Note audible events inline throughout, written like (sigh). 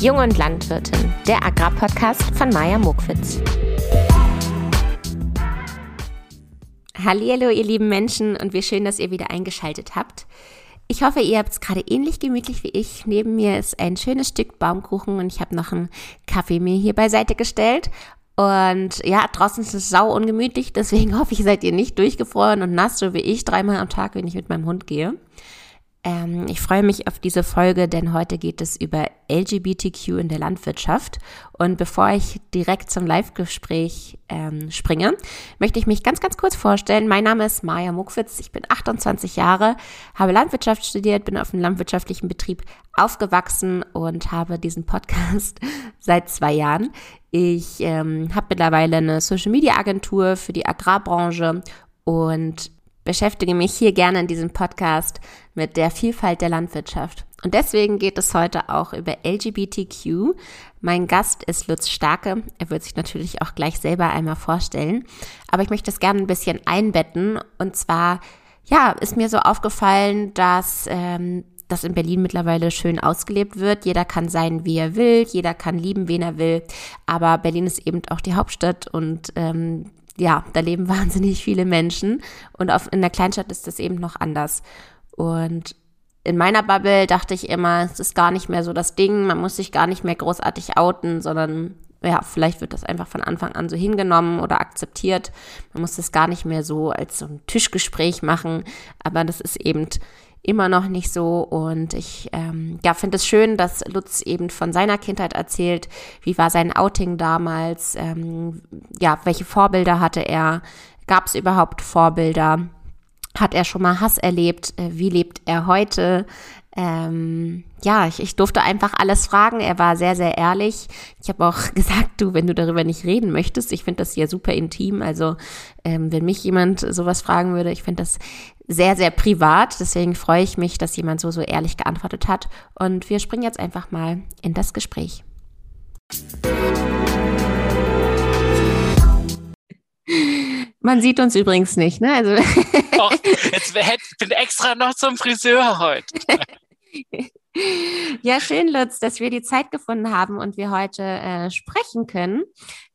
Jung und Landwirtin, der Agrarpodcast von Maja Mokwitz. Hallo, ihr lieben Menschen und wie schön, dass ihr wieder eingeschaltet habt. Ich hoffe, ihr habt es gerade ähnlich gemütlich wie ich. Neben mir ist ein schönes Stück Baumkuchen und ich habe noch einen Kaffee mir hier beiseite gestellt. Und ja, draußen ist es sau ungemütlich, deswegen (laughs) hoffe ich, seid ihr nicht durchgefroren und nass, so wie ich, dreimal am Tag, wenn ich mit meinem Hund gehe. Ähm, ich freue mich auf diese Folge, denn heute geht es über LGBTQ in der Landwirtschaft. Und bevor ich direkt zum Live-Gespräch ähm, springe, möchte ich mich ganz, ganz kurz vorstellen. Mein Name ist Maja Muckwitz, ich bin 28 Jahre, habe Landwirtschaft studiert, bin auf einem landwirtschaftlichen Betrieb aufgewachsen und habe diesen Podcast (laughs) seit zwei Jahren. Ich ähm, habe mittlerweile eine Social-Media-Agentur für die Agrarbranche und beschäftige mich hier gerne in diesem Podcast mit der Vielfalt der Landwirtschaft. Und deswegen geht es heute auch über LGBTQ. Mein Gast ist Lutz Starke. Er wird sich natürlich auch gleich selber einmal vorstellen. Aber ich möchte es gerne ein bisschen einbetten. Und zwar, ja, ist mir so aufgefallen, dass ähm, das in Berlin mittlerweile schön ausgelebt wird. Jeder kann sein, wie er will, jeder kann lieben, wen er will. Aber Berlin ist eben auch die Hauptstadt und ähm, ja, da leben (laughs) wahnsinnig viele Menschen und auf, in der Kleinstadt ist das eben noch anders. Und in meiner Bubble dachte ich immer, es ist gar nicht mehr so das Ding, man muss sich gar nicht mehr großartig outen, sondern ja, vielleicht wird das einfach von Anfang an so hingenommen oder akzeptiert. Man muss das gar nicht mehr so als so ein Tischgespräch machen, aber das ist eben immer noch nicht so. Und ich ähm, ja, finde es schön, dass Lutz eben von seiner Kindheit erzählt. Wie war sein Outing damals? Ähm, ja, welche Vorbilder hatte er? Gab es überhaupt Vorbilder? Hat er schon mal Hass erlebt? Äh, wie lebt er heute? ähm, ja, ich, ich durfte einfach alles fragen. Er war sehr, sehr ehrlich. Ich habe auch (laughs) gesagt, du, wenn du darüber nicht reden möchtest, ich finde das ja super intim. Also ähm, wenn mich jemand sowas fragen würde, ich finde das sehr, sehr privat. Deswegen freue ich mich, dass jemand so, so ehrlich geantwortet hat. Und wir springen jetzt einfach mal in das Gespräch. Man sieht uns übrigens nicht, ne? Also Doch, jetzt ich bin extra noch zum Friseur heute. (laughs) Ja, schön, Lutz, dass wir die Zeit gefunden haben und wir heute äh, sprechen können.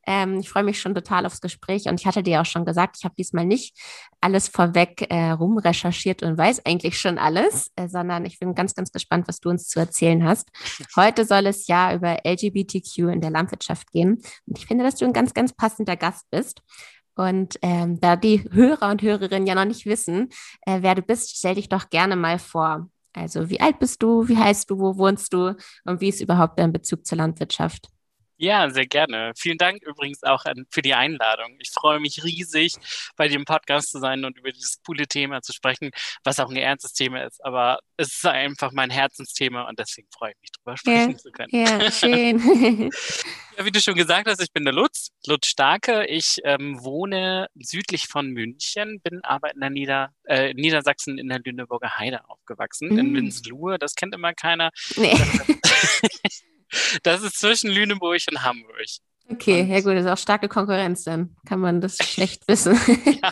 Ähm, ich freue mich schon total aufs Gespräch und ich hatte dir auch schon gesagt, ich habe diesmal nicht alles vorweg äh, rumrecherchiert und weiß eigentlich schon alles, äh, sondern ich bin ganz, ganz gespannt, was du uns zu erzählen hast. Heute soll es ja über LGBTQ in der Landwirtschaft gehen und ich finde, dass du ein ganz, ganz passender Gast bist. Und ähm, da die Hörer und Hörerinnen ja noch nicht wissen, äh, wer du bist, stell dich doch gerne mal vor. Also wie alt bist du, wie heißt du, wo wohnst du? Und wie ist überhaupt dein Bezug zur Landwirtschaft? Ja, sehr gerne. Vielen Dank übrigens auch für die Einladung. Ich freue mich riesig, bei im Podcast zu sein und über dieses coole Thema zu sprechen, was auch ein ernstes Thema ist. Aber es ist einfach mein Herzensthema und deswegen freue ich mich, darüber sprechen ja, zu können. Ja, schön. (laughs) ja, wie du schon gesagt hast, ich bin der Lutz, Lutz Starke. Ich ähm, wohne südlich von München, bin aber in der Nieder, äh, Niedersachsen in der Lüneburger Heide aufgewachsen, mm. in Winslohe. Das kennt immer keiner. Nee. (laughs) Das ist zwischen Lüneburg und Hamburg. Okay, und ja gut, das ist auch starke Konkurrenz, dann kann man das (laughs) schlecht wissen. ja.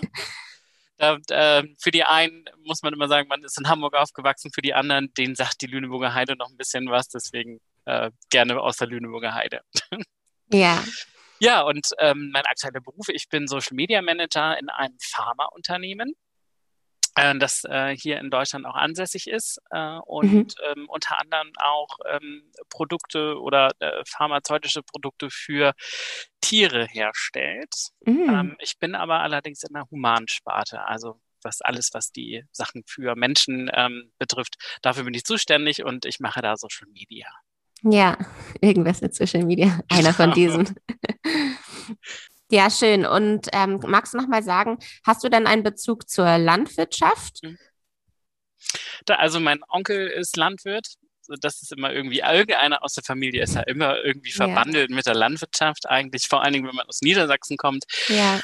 Da, äh, für die einen muss man immer sagen, man ist in Hamburg aufgewachsen, für die anderen, denen sagt die Lüneburger Heide noch ein bisschen was, deswegen äh, gerne aus der Lüneburger Heide. (laughs) Ja. Ja, und ähm, mein aktueller Beruf, ich bin Social Media Manager in einem Pharmaunternehmen äh, das äh, hier in Deutschland auch ansässig ist äh, und mhm. ähm, unter anderem auch ähm, Produkte oder äh, pharmazeutische Produkte für Tiere herstellt. Mhm. Ähm, ich bin aber allerdings in der Humansparte, also was alles, was die Sachen für Menschen ähm, betrifft, dafür bin ich zuständig und ich mache da Social Media. Ja, (laughs) irgendwas mit Social Media, einer von diesen. (laughs) Ja, schön. Und ähm, magst du noch mal sagen, hast du denn einen Bezug zur Landwirtschaft? Mhm. Da, also mein Onkel ist Landwirt. Das ist immer irgendwie, irgendeiner aus der Familie ist ja immer irgendwie verbandelt ja. mit der Landwirtschaft eigentlich, vor allen Dingen, wenn man aus Niedersachsen kommt. Ja.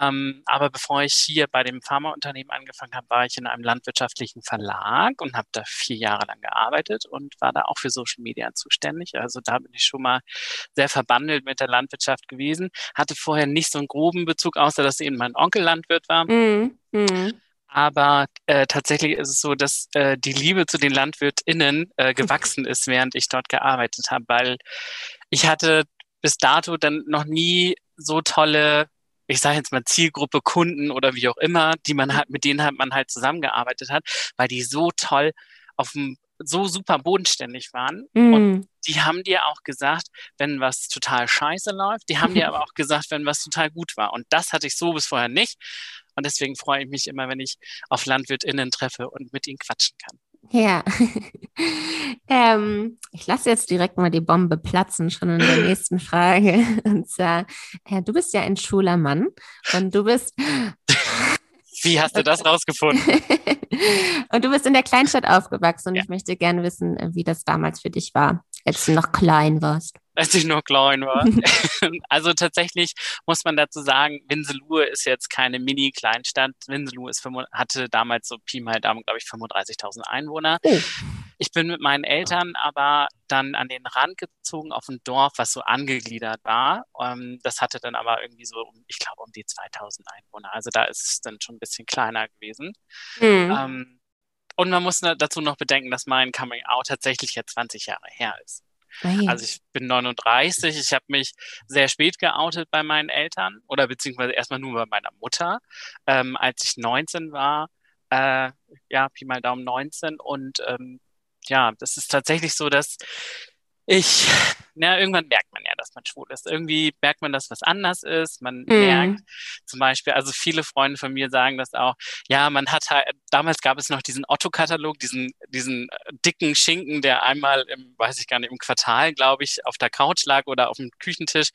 Ähm, aber bevor ich hier bei dem Pharmaunternehmen angefangen habe, war ich in einem landwirtschaftlichen Verlag und habe da vier Jahre lang gearbeitet und war da auch für Social Media zuständig. Also da bin ich schon mal sehr verbandelt mit der Landwirtschaft gewesen. Hatte vorher nicht so einen groben Bezug, außer dass eben mein Onkel Landwirt war. Mm, mm. Aber äh, tatsächlich ist es so, dass äh, die Liebe zu den LandwirtInnen äh, gewachsen ist, während ich dort gearbeitet habe, weil ich hatte bis dato dann noch nie so tolle, ich sage jetzt mal Zielgruppe Kunden oder wie auch immer, die man halt, mit denen halt man halt zusammengearbeitet hat, weil die so toll auf dem so super bodenständig waren. Mm. Und die haben dir auch gesagt, wenn was total scheiße läuft. Die haben dir (laughs) aber auch gesagt, wenn was total gut war. Und das hatte ich so bis vorher nicht. Und deswegen freue ich mich immer, wenn ich auf LandwirtInnen treffe und mit ihnen quatschen kann. Ja, (laughs) ähm, ich lasse jetzt direkt mal die Bombe platzen, schon in der (laughs) nächsten Frage. (laughs) Und zwar, äh, du bist ja ein schwuler Mann und du bist. Wie hast du das rausgefunden? und du bist in der Kleinstadt aufgewachsen und ja. ich möchte gerne wissen, äh, wie das damals für dich war, als du noch klein warst als ich noch klein war. (laughs) also tatsächlich muss man dazu sagen, Winselohe ist jetzt keine Mini-Kleinstadt. Winselohe ist, hatte damals so Pi mal Daumen, glaube ich, 35.000 Einwohner. Oh. Ich bin mit meinen Eltern aber dann an den Rand gezogen auf ein Dorf, was so angegliedert war. Ähm, das hatte dann aber irgendwie so, ich glaube, um die 2000 Einwohner. Also da ist es dann schon ein bisschen kleiner gewesen. Mhm. Ähm, und man muss dazu noch bedenken, dass mein Coming Out tatsächlich jetzt 20 Jahre her ist. Also ich bin 39, ich habe mich sehr spät geoutet bei meinen Eltern oder beziehungsweise erstmal nur bei meiner Mutter, ähm, als ich 19 war, äh, ja, Pi mal Daumen 19 und ähm, ja, das ist tatsächlich so, dass ich, na, irgendwann merkt man ja, dass man schwul ist. Irgendwie merkt man, dass was anders ist. Man mhm. merkt zum Beispiel, also viele Freunde von mir sagen das auch, ja, man hat halt, damals gab es noch diesen Otto-Katalog, diesen, diesen dicken Schinken, der einmal im, weiß ich gar nicht, im Quartal, glaube ich, auf der Couch lag oder auf dem Küchentisch,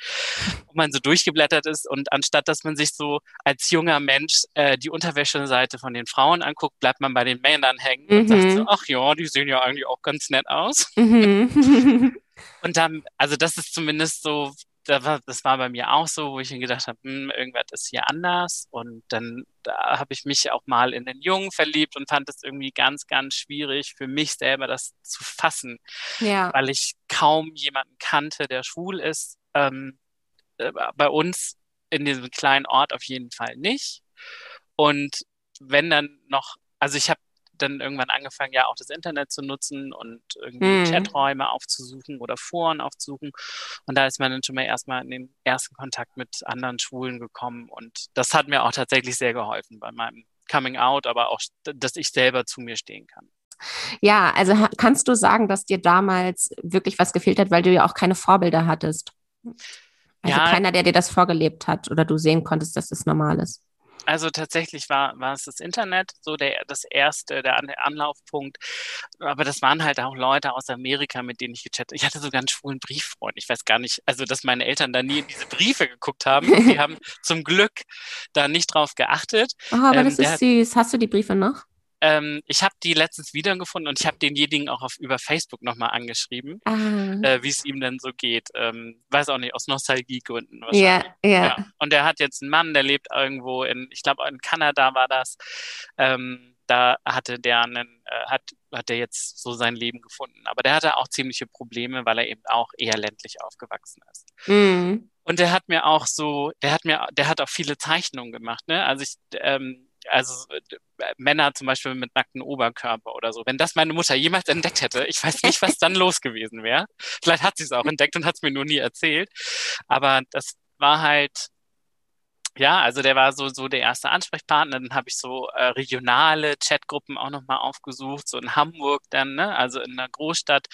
wo man so durchgeblättert ist. Und anstatt, dass man sich so als junger Mensch äh, die Unterwäscheseite von den Frauen anguckt, bleibt man bei den Männern hängen mhm. und sagt so, mhm. ach ja, die sehen ja eigentlich auch ganz nett aus. Mhm. (laughs) (laughs) Und dann, also das ist zumindest so, das war bei mir auch so, wo ich mir gedacht habe, hm, irgendwas ist hier anders. Und dann da habe ich mich auch mal in den Jungen verliebt und fand es irgendwie ganz, ganz schwierig für mich selber, das zu fassen, ja. weil ich kaum jemanden kannte, der schwul ist. Ähm, äh, bei uns in diesem kleinen Ort auf jeden Fall nicht. Und wenn dann noch, also ich habe dann irgendwann angefangen, ja auch das Internet zu nutzen und irgendwie hm. Chaträume aufzusuchen oder Foren aufzusuchen. Und da ist man dann schon mal erstmal in den ersten Kontakt mit anderen Schwulen gekommen. Und das hat mir auch tatsächlich sehr geholfen bei meinem Coming Out, aber auch, dass ich selber zu mir stehen kann. Ja, also kannst du sagen, dass dir damals wirklich was gefehlt hat, weil du ja auch keine Vorbilder hattest? Also ja, keiner, der dir das vorgelebt hat oder du sehen konntest, dass das normal ist. Also tatsächlich war, war es das Internet, so der, das erste, der, Anlaufpunkt. Aber das waren halt auch Leute aus Amerika, mit denen ich gechattet Ich hatte sogar einen schwulen Brieffreund. Ich weiß gar nicht, also dass meine Eltern da nie in diese Briefe geguckt haben. Die (laughs) haben zum Glück da nicht drauf geachtet. Oh, aber ähm, das ist süß. Hast du die Briefe noch? Ähm, ich habe die letztens wiedergefunden und ich habe denjenigen auch auf, über Facebook nochmal angeschrieben, ah. äh, wie es ihm denn so geht. Ähm, weiß auch nicht, aus Nostalgiegründen wahrscheinlich. Ja, ja, ja. Und er hat jetzt einen Mann, der lebt irgendwo in, ich glaube in Kanada war das. Ähm, da hatte der einen, äh, hat, hat er jetzt so sein Leben gefunden. Aber der hatte auch ziemliche Probleme, weil er eben auch eher ländlich aufgewachsen ist. Mhm. Und der hat mir auch so, der hat mir, der hat auch viele Zeichnungen gemacht, ne? Also ich, ähm, also äh, Männer zum Beispiel mit nacktem Oberkörper oder so. Wenn das meine Mutter jemals entdeckt hätte, ich weiß nicht, was dann los gewesen wäre. Vielleicht hat sie es auch entdeckt und hat es mir nur nie erzählt. Aber das war halt, ja, also der war so, so der erste Ansprechpartner. Dann habe ich so äh, regionale Chatgruppen auch nochmal aufgesucht, so in Hamburg dann, ne? Also in einer Großstadt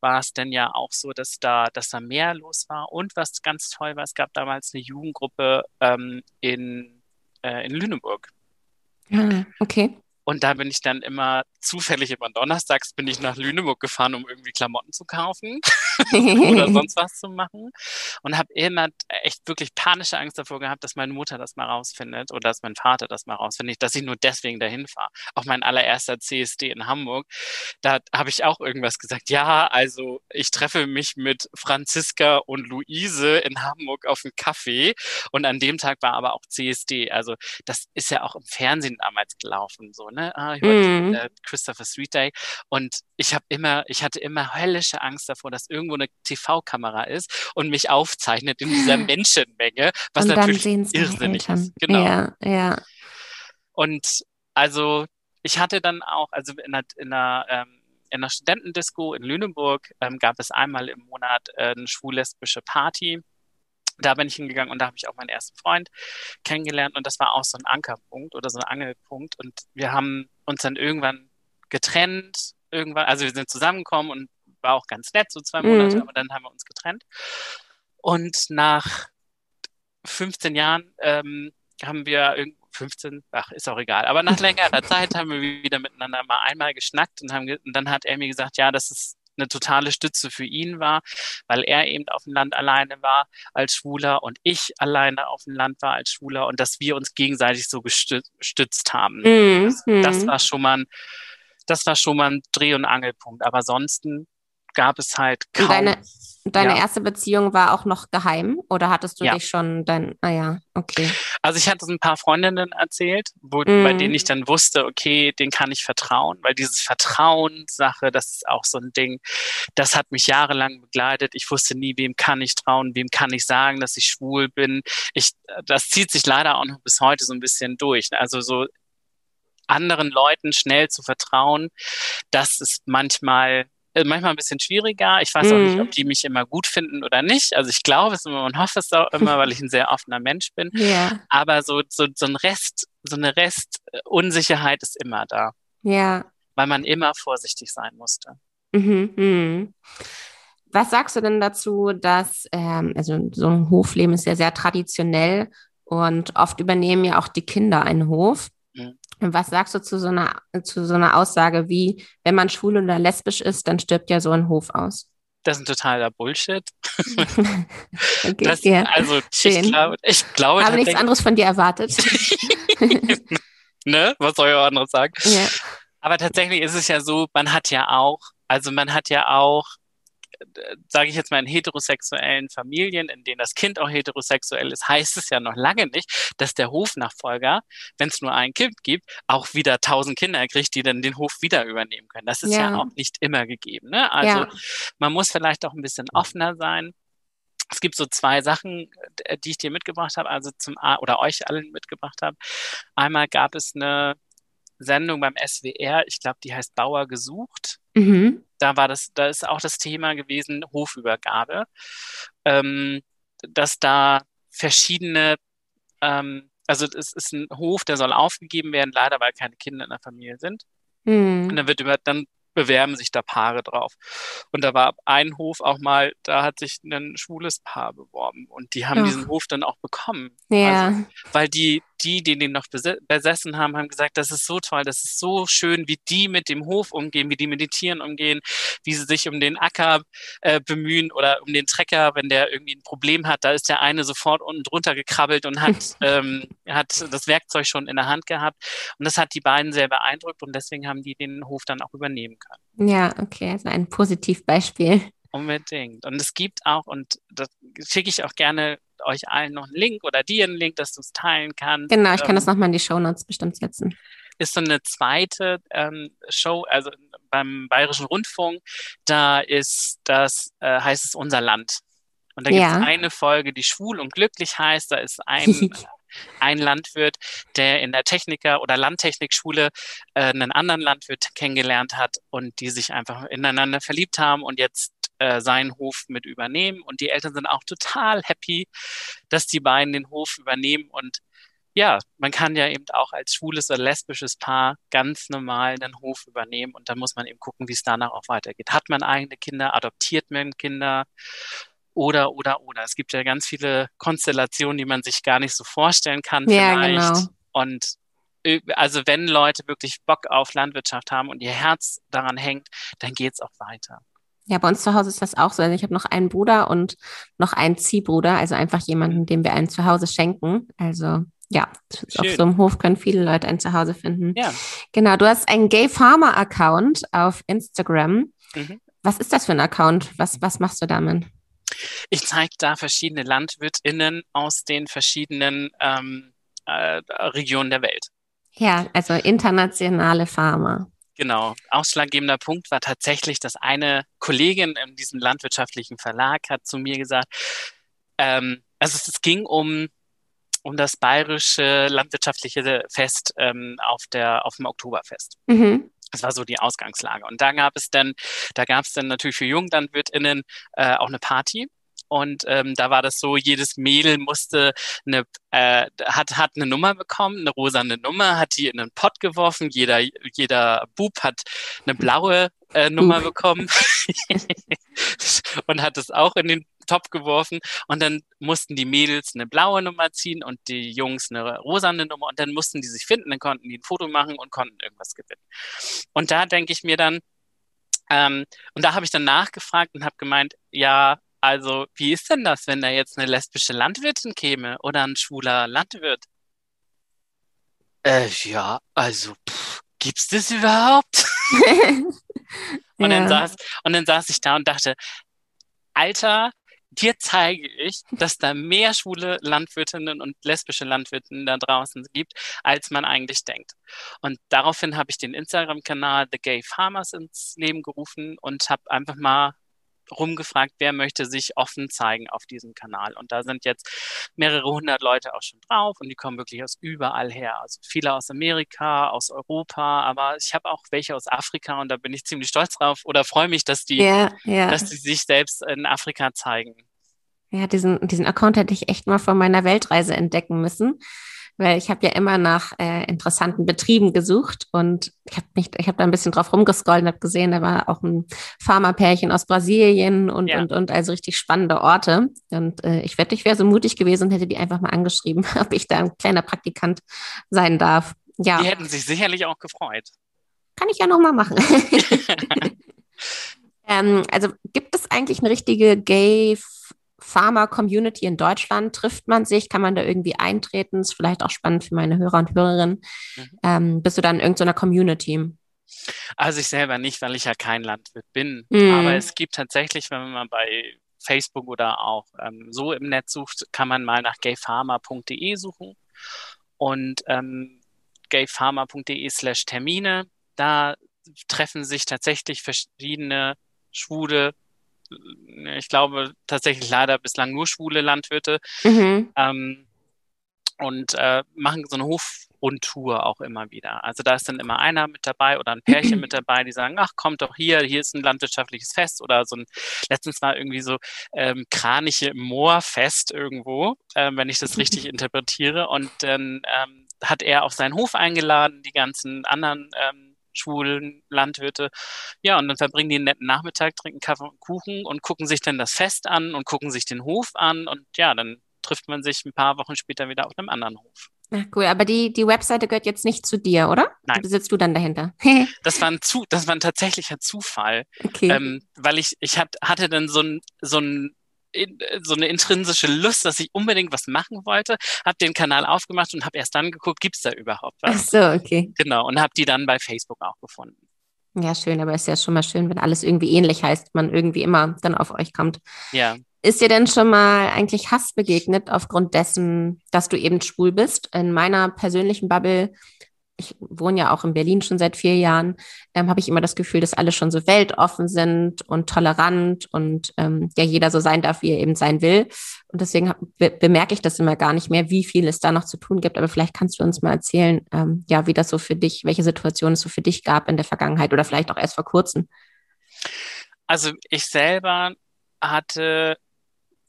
war es dann ja auch so, dass da, dass da mehr los war. Und was ganz toll war, es gab damals eine Jugendgruppe ähm, in, äh, in Lüneburg. Ah, okay. Und da bin ich dann immer zufällig immer donnerstags bin ich nach Lüneburg gefahren, um irgendwie Klamotten zu kaufen (laughs) oder sonst was zu machen. Und habe immer echt wirklich panische Angst davor gehabt, dass meine Mutter das mal rausfindet oder dass mein Vater das mal rausfindet, dass ich nur deswegen dahin fahre. Auch mein allererster CSD in Hamburg, da habe ich auch irgendwas gesagt. Ja, also ich treffe mich mit Franziska und Luise in Hamburg auf einen Kaffee. Und an dem Tag war aber auch CSD. Also das ist ja auch im Fernsehen damals gelaufen, so, ne? Ah, mm. äh, Christopher Street Day. Und ich habe immer, ich hatte immer höllische Angst davor, dass irgendwo eine TV-Kamera ist und mich aufzeichnet in dieser (gasps) Menschenmenge, was und natürlich irrsinnig ist. Genau. Ja, ja. Und also ich hatte dann auch, also in einer, in einer, ähm, in einer Studentendisco in Lüneburg ähm, gab es einmal im Monat äh, eine schwul-lesbische Party. Da bin ich hingegangen und da habe ich auch meinen ersten Freund kennengelernt und das war auch so ein Ankerpunkt oder so ein Angelpunkt und wir haben uns dann irgendwann getrennt, irgendwann, also wir sind zusammengekommen und war auch ganz nett, so zwei Monate, mhm. aber dann haben wir uns getrennt. Und nach 15 Jahren ähm, haben wir 15, ach, ist auch egal. Aber nach längerer (laughs) Zeit haben wir wieder miteinander mal einmal geschnackt und, haben, und dann hat er mir gesagt, ja, dass es eine totale Stütze für ihn war, weil er eben auf dem Land alleine war als Schwuler und ich alleine auf dem Land war als Schwuler und dass wir uns gegenseitig so gestützt haben. Mhm. Das, das, war schon mal ein, das war schon mal ein Dreh- und Angelpunkt. Aber ansonsten gab es halt kaum. Deine, deine ja. erste Beziehung war auch noch geheim oder hattest du ja. dich schon dann, ah ja, okay. Also ich hatte es ein paar Freundinnen erzählt, wo, mm. bei denen ich dann wusste, okay, den kann ich vertrauen, weil dieses Vertrauenssache, das ist auch so ein Ding, das hat mich jahrelang begleitet. Ich wusste nie, wem kann ich trauen, wem kann ich sagen, dass ich schwul bin. Ich, das zieht sich leider auch noch bis heute so ein bisschen durch. Also so anderen Leuten schnell zu vertrauen, das ist manchmal manchmal ein bisschen schwieriger. Ich weiß auch nicht, ob mhm. die mich immer gut finden oder nicht. Also ich glaube es immer und hoffe es auch immer, weil ich ein sehr offener Mensch bin. (laughs) Ja. Aber so, so, so ein Rest, so eine Restunsicherheit ist immer da. Ja. Weil man immer vorsichtig sein musste. Mhm, mh. Was sagst du denn dazu, dass, ähm, also so ein Hofleben ist ja sehr traditionell und oft übernehmen ja auch die Kinder einen Hof. Was sagst du zu so einer, zu so einer Aussage wie, wenn man schwul oder lesbisch ist, dann stirbt ja so ein Hof aus? Das ist ein totaler Bullshit. (laughs) okay, das, ja. Also Schön. ich glaube, ich glaube. Habe nichts anderes von dir erwartet. (laughs) ne? Was soll ich auch anderes sagen? Ja. Aber tatsächlich ist es ja so, man hat ja auch, also man hat ja auch sage ich jetzt mal, in heterosexuellen Familien, in denen das Kind auch heterosexuell ist, heißt es ja noch lange nicht, dass der Hofnachfolger, wenn es nur ein Kind gibt, auch wieder tausend Kinder kriegt, die dann den Hof wieder übernehmen können. Das ist ja, ja auch nicht immer gegeben. Ne? Also ja. man muss vielleicht auch ein bisschen offener sein. Es gibt so zwei Sachen, äh, die ich dir mitgebracht habe, also zum A oder euch allen mitgebracht habe. Einmal gab es eine Sendung beim SWR, ich glaube, die heißt Bauer gesucht. Mhm. Da war das, da ist auch das Thema gewesen, Hofübergabe, ähm, dass da verschiedene, ähm, also es ist ein Hof, der soll aufgegeben werden, leider weil keine Kinder in der Familie sind. Mhm. Und dann wird über, dann bewerben sich da Paare drauf. Und da war ein Hof auch mal, da hat sich ein schwules Paar beworben und die haben Ach. diesen Hof dann auch bekommen. Ja. Also, weil die, die, die den noch besessen haben, haben gesagt, das ist so toll, das ist so schön, wie die mit dem Hof umgehen, wie die mit den Tieren umgehen, wie sie sich um den Acker äh, bemühen oder um den Trecker, wenn der irgendwie ein Problem hat, da ist der eine sofort unten drunter gekrabbelt und hat, (laughs) ähm, hat das Werkzeug schon in der Hand gehabt. Und das hat die beiden sehr beeindruckt und deswegen haben die den Hof dann auch übernehmen können. Ja, okay, also ein Positivbeispiel. Unbedingt. Und es gibt auch, und das schicke ich auch gerne euch allen noch einen Link oder dir einen Link, dass du es teilen kannst. Genau, ich kann ähm, das nochmal in die Show Notes bestimmt setzen. Ist so eine zweite ähm, Show, also beim Bayerischen Rundfunk, da ist das, äh, heißt es Unser Land. Und da gibt es ja. eine Folge, die schwul und glücklich heißt. Da ist ein, (laughs) ein Landwirt, der in der Techniker- oder Landtechnikschule äh, einen anderen Landwirt kennengelernt hat und die sich einfach ineinander verliebt haben und jetzt äh, seinen Hof mit übernehmen. Und die Eltern sind auch total happy, dass die beiden den Hof übernehmen. Und ja, man kann ja eben auch als schwules oder lesbisches Paar ganz normal den Hof übernehmen. Und dann muss man eben gucken, wie es danach auch weitergeht. Hat man eigene Kinder? Adoptiert man Kinder? Oder, oder, oder. Es gibt ja ganz viele Konstellationen, die man sich gar nicht so vorstellen kann. Ja, vielleicht. genau. Und äh, also wenn Leute wirklich Bock auf Landwirtschaft haben und ihr Herz daran hängt, dann geht es auch weiter. Ja, bei uns zu Hause ist das auch so. Also ich habe noch einen Bruder und noch einen Ziehbruder, also einfach jemanden, dem wir ein Zuhause schenken. Also ja, Schön. auf so einem Hof können viele Leute ein Zuhause finden. Ja. Genau, du hast einen Gay Farmer Account auf Instagram. Mhm. Was ist das für ein Account? Was, was machst du damit? Ich zeige da verschiedene LandwirtInnen aus den verschiedenen ähm, äh, Regionen der Welt. Ja, also internationale Farmer. Genau. Ausschlaggebender Punkt war tatsächlich, dass eine Kollegin in diesem landwirtschaftlichen Verlag hat zu mir gesagt, ähm, also es ging um um das bayerische landwirtschaftliche Fest ähm, auf, der, auf dem Oktoberfest. Mhm. Das war so die Ausgangslage. Und da gab es dann, da gab es dann natürlich für JunglandwirtInnen äh, auch eine Party. Und ähm, da war das so, jedes Mädel musste eine, äh, hat, hat eine Nummer bekommen, eine rosane Nummer, hat die in einen Pott geworfen. Jeder, jeder Bub hat eine blaue äh, Nummer bekommen (laughs) und hat es auch in den Topf geworfen. Und dann mussten die Mädels eine blaue Nummer ziehen und die Jungs eine rosane Nummer. Und dann mussten die sich finden, dann konnten die ein Foto machen und konnten irgendwas gewinnen. Und da denke ich mir dann, ähm, und da habe ich dann nachgefragt und habe gemeint, ja, also, wie ist denn das, wenn da jetzt eine lesbische Landwirtin käme oder ein schwuler Landwirt? Äh, ja, also, pff, gibt's das überhaupt? (laughs) und, ja. dann saß, und dann saß ich da und dachte, Alter, dir zeige ich, dass da mehr schwule Landwirtinnen und lesbische Landwirtinnen da draußen gibt, als man eigentlich denkt. Und daraufhin habe ich den Instagram-Kanal The Gay Farmers ins Leben gerufen und habe einfach mal rumgefragt, wer möchte sich offen zeigen auf diesem Kanal. Und da sind jetzt mehrere hundert Leute auch schon drauf und die kommen wirklich aus überall her. Also viele aus Amerika, aus Europa, aber ich habe auch welche aus Afrika und da bin ich ziemlich stolz drauf oder freue mich, dass die, ja, ja. dass die sich selbst in Afrika zeigen. Ja, diesen, diesen Account hätte ich echt mal von meiner Weltreise entdecken müssen weil ich habe ja immer nach äh, interessanten Betrieben gesucht und ich habe mich, ich habe da ein bisschen drauf rumgescrollt und habe gesehen, da war auch ein Pharmapärchen aus Brasilien und ja. und und also richtig spannende Orte. Und äh, ich wette, ich wäre so mutig gewesen und hätte die einfach mal angeschrieben, (laughs) ob ich da ein kleiner Praktikant sein darf. Ja. Die hätten sich sicherlich auch gefreut. Kann ich ja noch mal machen. (laughs) (laughs) ähm, also gibt es eigentlich eine richtige Gay Pharma-Community in Deutschland? Trifft man sich? Kann man da irgendwie eintreten? Ist vielleicht auch spannend für meine Hörer und Hörerinnen. Mhm. Ähm, bist du dann in irgendeiner Community? Also ich selber nicht, weil ich ja kein Landwirt bin. Mhm. Aber es gibt tatsächlich, wenn man bei Facebook oder auch ähm, so im Netz sucht, kann man mal nach gaypharma.de suchen und ähm, gaypharma.de slash Termine. Da treffen sich tatsächlich verschiedene schwule ich glaube tatsächlich leider bislang nur schwule Landwirte mhm. ähm, und äh, machen so eine Hofrundtour auch immer wieder. Also da ist dann immer einer mit dabei oder ein Pärchen (clears throat) mit dabei, die sagen, ach, kommt doch hier, hier ist ein landwirtschaftliches Fest oder so ein, letztens war irgendwie so ähm, Kraniche im Moorfest irgendwo, äh, wenn ich das (laughs) richtig interpretiere und dann ähm, hat er auf seinen Hof eingeladen, die ganzen anderen ähm, schwulen Landwirte. Ja, und dann verbringen die einen netten Nachmittag, trinken Kaffee und Kuchen und gucken sich dann das Fest an und gucken sich den Hof an und ja, dann trifft man sich ein paar Wochen später wieder auf einem anderen Hof. Ach, cool, aber die, die Webseite gehört jetzt nicht zu dir, oder? Nein. Wie sitzt du dann dahinter? (laughs) das, war ein zu, das war ein tatsächlicher Zufall. Okay. Ähm, weil ich, ich hat, hatte dann so ein, so ein in, so eine intrinsische Lust, dass ich unbedingt was machen wollte, habe den Kanal aufgemacht und habe erst dann geguckt, gibt es da überhaupt was? Ach so, okay. Genau, und habe die dann bei Facebook auch gefunden. Ja, schön, aber es ist ja schon mal schön, wenn alles irgendwie ähnlich heißt, man irgendwie immer dann auf euch kommt. Ja. Ist dir denn schon mal eigentlich Hass begegnet aufgrund dessen, dass du eben schwul bist? In meiner persönlichen Bubble ich wohne ja auch in Berlin schon seit vier Jahren, ähm, habe ich immer das Gefühl, dass alle schon so weltoffen sind und tolerant und ähm, ja jeder so sein darf, wie er eben sein will. Und deswegen be bemerke ich das immer gar nicht mehr, wie viel es da noch zu tun gibt. Aber vielleicht kannst du uns mal erzählen, ähm, ja, wie das so für dich, welche Situation es so für dich gab in der Vergangenheit oder vielleicht auch erst vor kurzem. Also ich selber hatte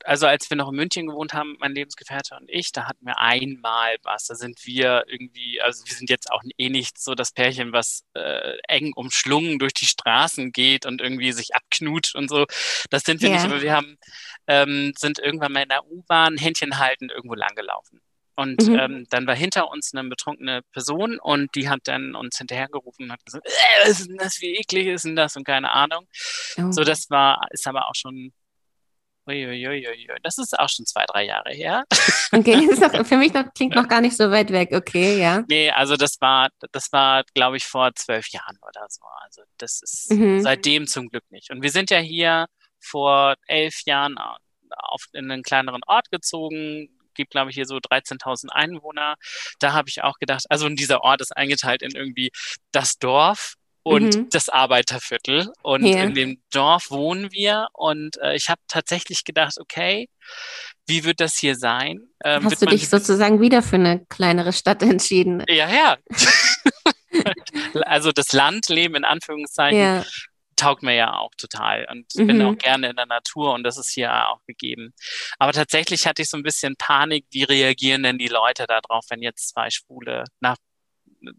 also als wir noch in München gewohnt haben, mein Lebensgefährte und ich, da hatten wir einmal was. Da sind wir irgendwie, also wir sind jetzt auch eh nicht so das Pärchen, was äh, eng umschlungen durch die Straßen geht und irgendwie sich abknutscht und so. Das sind wir yeah. nicht, aber wir haben, ähm, sind irgendwann mal in der U-Bahn Händchen halten irgendwo langgelaufen. Und mhm. ähm, dann war hinter uns eine betrunkene Person und die hat dann uns hinterhergerufen und hat gesagt, äh, was ist denn das, wie eklig ist denn das und keine Ahnung. Oh. So, das war, ist aber auch schon Uiuiuiui. Das ist auch schon zwei, drei Jahre her. (laughs) Okay, das noch, für mich noch, klingt noch gar nicht so weit weg. Okay, ja. Nee, also das war, das war, glaube ich, vor zwölf Jahren oder so. Also das ist mhm. seitdem zum Glück nicht. Und wir sind ja hier vor elf Jahren auf, in einen kleineren Ort gezogen, gibt, glaube ich, hier so 13.000 Einwohner. Da habe ich auch gedacht, also dieser Ort ist eingeteilt in irgendwie das Dorf, und mhm. das Arbeiterviertel. Und ja. in dem Dorf wohnen wir. Und äh, ich habe tatsächlich gedacht, okay, wie wird das hier sein? Ähm, Hast du dich sozusagen wieder für eine kleinere Stadt entschieden? Ja, ja. (laughs) also das Landleben in Anführungszeichen ja. taugt mir ja auch total und mhm. bin auch gerne in der Natur und das ist hier auch gegeben. Aber tatsächlich hatte ich so ein bisschen Panik, wie reagieren denn die Leute darauf, wenn jetzt zwei Schwule nach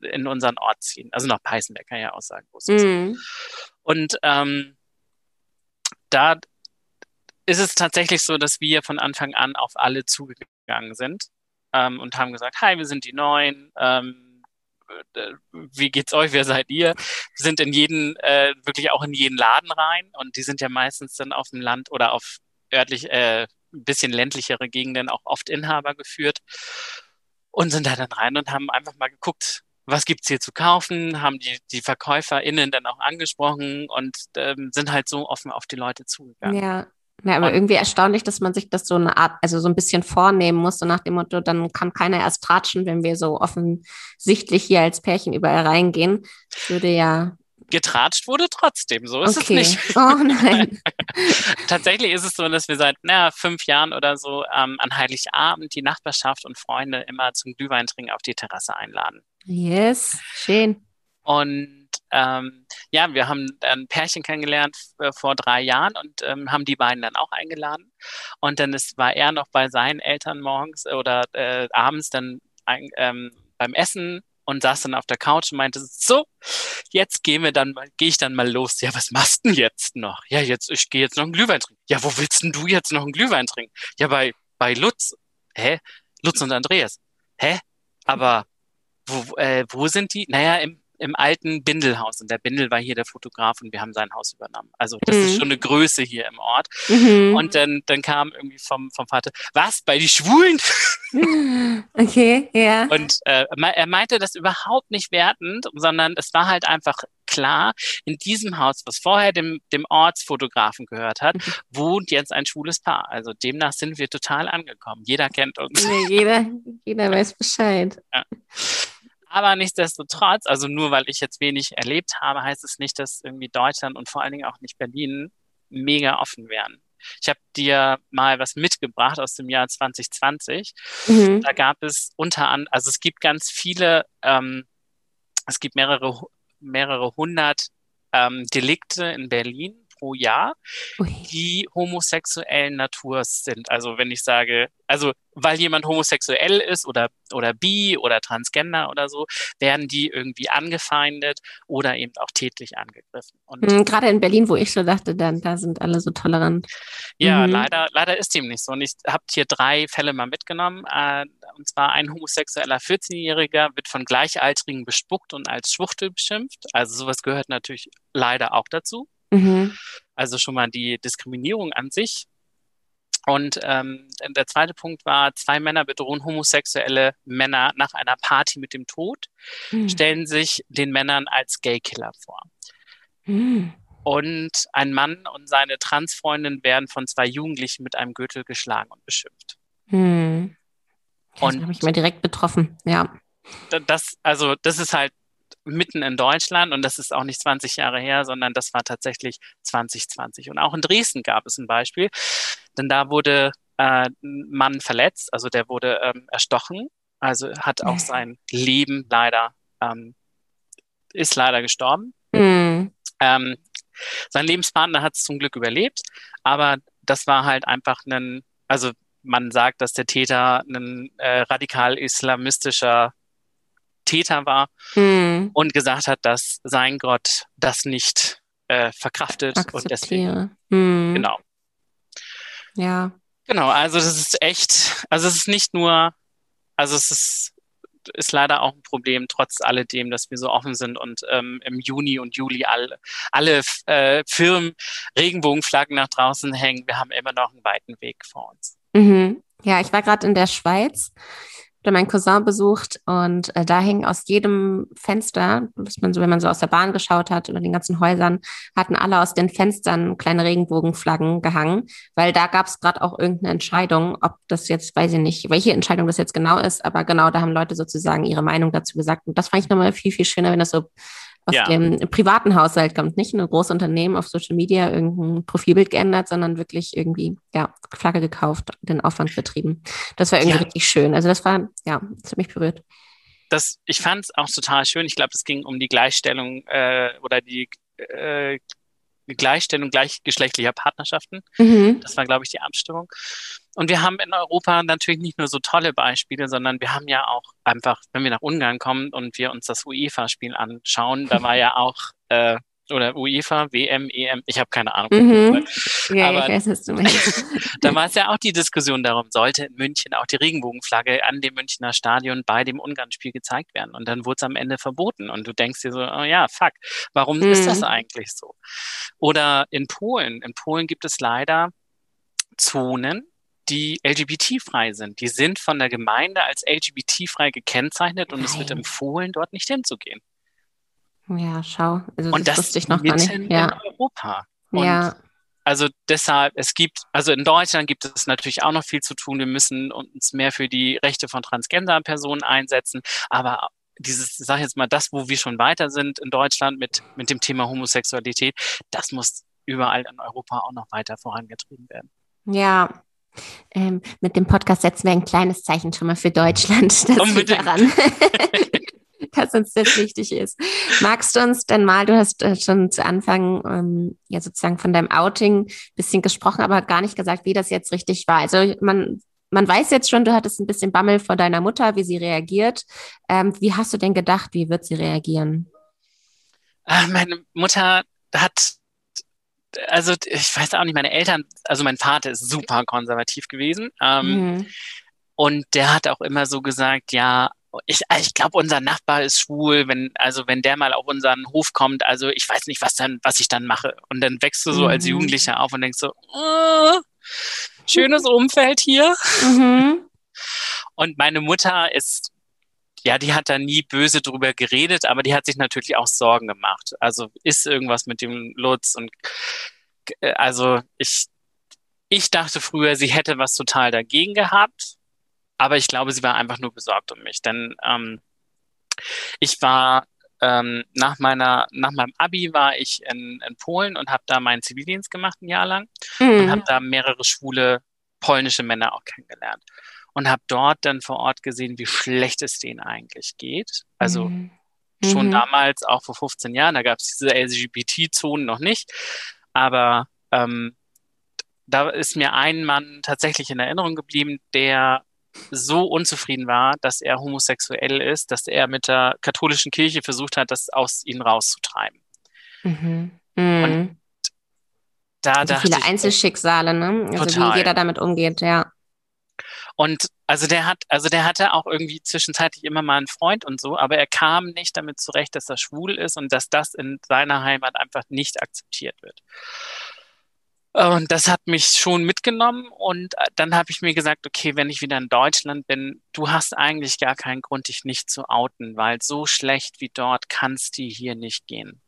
in unseren Ort ziehen. Also nach Peißenberg kann ich ja auch sagen, wo es mhm. ist. Und ähm, da ist es tatsächlich so, dass wir von Anfang an auf alle zugegangen sind ähm, und haben gesagt, hi, wir sind die Neuen. Ähm, äh, wie geht's euch? Wer seid ihr? Wir sind in jeden, äh, wirklich auch in jeden Laden rein und die sind ja meistens dann auf dem Land oder auf örtlich äh, ein bisschen ländlichere Gegenden auch oft Inhaber geführt und sind da dann rein und haben einfach mal geguckt, was gibt's hier zu kaufen, haben die, die VerkäuferInnen dann auch angesprochen und ähm, sind halt so offen auf die Leute zugegangen. Ja. Ja, aber und, irgendwie erstaunlich, dass man sich das so eine Art, also so ein bisschen vornehmen muss, so nach dem Motto, dann kann keiner erst tratschen, wenn wir so offensichtlich hier als Pärchen überall reingehen. Das würde ja getratscht wurde trotzdem. So ist okay. es nicht. Oh nein. (laughs) Tatsächlich ist es so, dass wir seit na, fünf Jahren oder so ähm, an Heiligabend die Nachbarschaft und Freunde immer zum Glühweintrinken auf die Terrasse einladen. Yes, schön. Und ähm, ja, wir haben ein Pärchen kennengelernt äh, vor drei Jahren und ähm, haben die beiden dann auch eingeladen. Und dann ist, war er noch bei seinen Eltern morgens oder äh, abends dann ein, ähm, beim Essen und saß dann auf der Couch und meinte, so, jetzt gehen wir dann gehe ich dann mal los. Ja, was machst du denn jetzt noch? Ja, jetzt, ich gehe jetzt noch einen Glühwein trinken. Ja, wo willst denn du jetzt noch einen Glühwein trinken? Ja, bei, bei Lutz. Hä? Lutz und Andreas. Hä? Aber wo, äh, wo sind die? Naja, im, im alten Bindelhaus. Und der Bindel war hier der Fotograf und wir haben sein Haus übernommen. Also das mhm. ist schon eine Größe hier im Ort. Mhm. Und dann, dann kam irgendwie vom, vom Vater, was, bei die Schwulen? (laughs) Okay, ja. Und äh, er meinte das überhaupt nicht wertend, sondern es war halt einfach klar, in diesem Haus, was vorher dem, dem Ortsfotografen gehört hat, mhm. wohnt jetzt ein schwules Paar. Also demnach sind wir total angekommen. Jeder kennt uns. Nee, jeder, jeder weiß Bescheid. Ja. Aber nichtsdestotrotz, also nur weil ich jetzt wenig erlebt habe, heißt es nicht, dass irgendwie Deutschland und vor allen Dingen auch nicht Berlin mega offen wären. Ich habe dir mal was mitgebracht aus dem Jahr 2020. Mhm. Da gab es unter anderem, also es gibt ganz viele, ähm, es gibt mehrere, mehrere hundert ähm, Delikte in Berlin pro Jahr, Ui. die homosexuellen Naturs sind. Also wenn ich sage, also weil jemand homosexuell ist oder, oder bi oder transgender oder so, werden die irgendwie angefeindet oder eben auch tätlich angegriffen. Und mhm, Gerade in Berlin, wo ich so dachte, dann, da sind alle so tolerant. Ja, mhm. leider, leider ist dem nicht so. Und ich habe hier drei Fälle mal mitgenommen. Äh, und zwar ein homosexueller 14-Jähriger wird von Gleichaltrigen bespuckt und als Schwuchtel beschimpft. Also sowas gehört natürlich leider auch dazu. Mhm. Also schon mal die Diskriminierung an sich. Und ähm, der zweite Punkt war, zwei Männer bedrohen homosexuelle Männer nach einer Party mit dem Tod, mhm. stellen sich den Männern als Gaykiller vor. Mhm. Und ein Mann und seine Transfreundin werden von zwei Jugendlichen mit einem Gürtel geschlagen und beschimpft. Mhm. Das habe ich mir direkt betroffen, ja. Das, also, das ist halt mitten in Deutschland und das ist auch nicht 20 Jahre her, sondern das war tatsächlich 2020. Und auch in Dresden gab es ein Beispiel, denn da wurde äh, ein Mann verletzt, also der wurde ähm, erstochen, also hat auch sein Leben leider, ähm, ist leider gestorben. Mhm. Ähm, sein Lebenspartner hat es zum Glück überlebt, aber das war halt einfach ein, also man sagt, dass der Täter ein äh, radikal islamistischer Täter war mhm. und gesagt hat, dass sein Gott das nicht äh, verkraftet Akzeptiere. und deswegen. Mhm. Genau. Ja. Genau, also das ist echt, also es ist nicht nur, also es ist, ist leider auch ein Problem, trotz alledem, dass wir so offen sind und ähm, im Juni und Juli alle, alle äh, Firmen Regenbogenflaggen nach draußen hängen. Wir haben immer noch einen weiten Weg vor uns. Mhm. Ja, ich war gerade in der Schweiz oder mein Cousin besucht und äh, da hing aus jedem Fenster, man so, wenn man so aus der Bahn geschaut hat oder den ganzen Häusern, hatten alle aus den Fenstern kleine Regenbogenflaggen gehangen, weil da gab es gerade auch irgendeine Entscheidung, ob das jetzt, weiß ich nicht, welche Entscheidung das jetzt genau ist, aber genau, da haben Leute sozusagen ihre Meinung dazu gesagt. Und das fand ich nochmal viel, viel schöner, wenn das so aus ja. dem privaten Haushalt kommt, nicht ein großes Unternehmen auf Social Media irgendein Profilbild geändert, sondern wirklich irgendwie, ja, Flagge gekauft, den Aufwand betrieben. Das war irgendwie ja. richtig schön. Also das war, ja, das hat mich berührt. Das, ich fand es auch total schön. Ich glaube, es ging um die Gleichstellung äh, oder die äh, Gleichstellung gleichgeschlechtlicher Partnerschaften. Mhm. Das war, glaube ich, die Abstimmung. Und wir haben in Europa natürlich nicht nur so tolle Beispiele, sondern wir haben ja auch einfach, wenn wir nach Ungarn kommen und wir uns das UEFA-Spiel anschauen, da war ja (laughs) auch äh, oder UEFA, WM, EM, ich habe keine Ahnung. Mhm. Ja, Aber ich weiß, was du meinst. (laughs) da war es ja auch die Diskussion darum, sollte in München auch die Regenbogenflagge an dem Münchner Stadion bei dem Ungarn-Spiel gezeigt werden. Und dann wurde es am Ende verboten. Und du denkst dir so, oh ja, fuck, warum mhm. ist das mhm. eigentlich so? Oder in Polen. In Polen gibt es leider Zonen, die LGBT-frei sind. Die sind von der Gemeinde als LGBT-frei gekennzeichnet und Nein. es wird empfohlen, dort nicht hinzugehen. Ja, schau. Also und das, das wusste ich noch gar nicht. Ja. in Europa. Und ja. Also deshalb, es gibt, also in Deutschland gibt es natürlich auch noch viel zu tun. Wir müssen uns mehr für die Rechte von Transgender-Personen einsetzen. Aber dieses, sag ich jetzt mal, das, wo wir schon weiter sind in Deutschland mit, mit dem Thema Homosexualität, das muss überall in Europa auch noch weiter vorangetrieben werden. Ja, ähm, mit dem Podcast setzen wir ein kleines Zeichen schon mal für Deutschland. (laughs) Das Unbedingt. daran. (laughs) (laughs) dass uns das wichtig ist. Magst du uns denn mal, du hast äh, schon zu Anfang ähm, ja sozusagen von deinem Outing ein bisschen gesprochen, aber gar nicht gesagt, wie das jetzt richtig war. Also man, man weiß jetzt schon, du hattest ein bisschen Bammel vor deiner Mutter, wie sie reagiert. Ähm, wie hast du denn gedacht, wie wird sie reagieren? Äh, meine Mutter hat also ich weiß auch nicht, meine Eltern, also mein Vater ist super konservativ gewesen. Ähm, mhm. Und der hat auch immer so gesagt, ja, ich, ich glaube, unser Nachbar ist schwul, wenn, also wenn der mal auf unseren Hof kommt, also ich weiß nicht, was dann, was ich dann mache. Und dann wächst du so mhm. als Jugendlicher auf und denkst so, oh, schönes Umfeld hier. Mhm. Und meine Mutter ist, ja, die hat da nie böse drüber geredet, aber die hat sich natürlich auch Sorgen gemacht. Also ist irgendwas mit dem Lutz und äh, also ich, ich dachte früher, sie hätte was total dagegen gehabt aber ich glaube, sie war einfach nur besorgt um mich. Denn ähm, ich war ähm, nach meiner, nach meinem Abi war ich in, in Polen und habe da meinen Zivildienst gemacht ein Jahr lang mhm. und habe da mehrere schwule polnische Männer auch kennengelernt und habe dort dann vor Ort gesehen, wie schlecht es denen eigentlich geht. Also mhm. schon mhm. damals, auch vor 15 Jahren, da gab es diese LGBT-Zonen noch nicht, aber ähm, da ist mir ein Mann tatsächlich in Erinnerung geblieben, der so unzufrieden war, dass er homosexuell ist, dass er mit der katholischen Kirche versucht hat, das aus ihnen rauszutreiben. Mhm. Mhm. Und da also dachte viele ich, Einzelschicksale, ne? Also total. wie jeder damit umgeht, ja. Und also der hat, also der hatte auch irgendwie zwischenzeitlich immer mal einen Freund und so, aber er kam nicht damit zurecht, dass er schwul ist und dass das in seiner Heimat einfach nicht akzeptiert wird. Und das hat mich schon mitgenommen und äh, dann habe ich mir gesagt, okay, wenn ich wieder in Deutschland bin, du hast eigentlich gar keinen Grund, dich nicht zu outen, weil so schlecht wie dort kann es dir hier nicht gehen.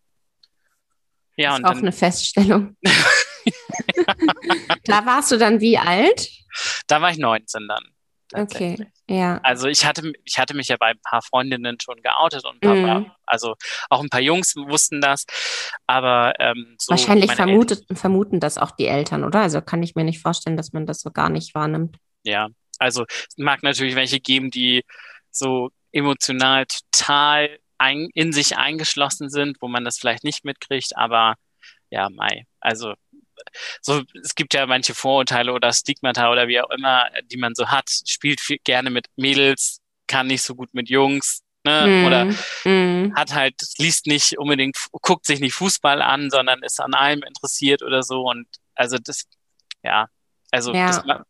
Ja, das ist und auch dann, eine Feststellung. (laughs) da warst du dann wie alt? Da war ich 19 dann. Okay, ja. Also ich hatte, ich hatte mich ja bei ein paar Freundinnen schon geoutet und ein paar, mm. also auch ein paar Jungs wussten das, aber ähm, so wahrscheinlich vermutet, vermuten das auch die Eltern, oder? Also kann ich mir nicht vorstellen, dass man das so gar nicht wahrnimmt. Ja, also es mag natürlich welche geben, die so emotional total ein, in sich eingeschlossen sind, wo man das vielleicht nicht mitkriegt, aber ja, Mai. Also so, es gibt ja manche Vorurteile oder Stigmata oder wie auch immer, die man so hat, spielt viel, gerne mit Mädels, kann nicht so gut mit Jungs, ne? Mm, oder mm. hat halt, liest nicht unbedingt, guckt sich nicht Fußball an, sondern ist an allem interessiert oder so. Und also das, ja, also ja. Das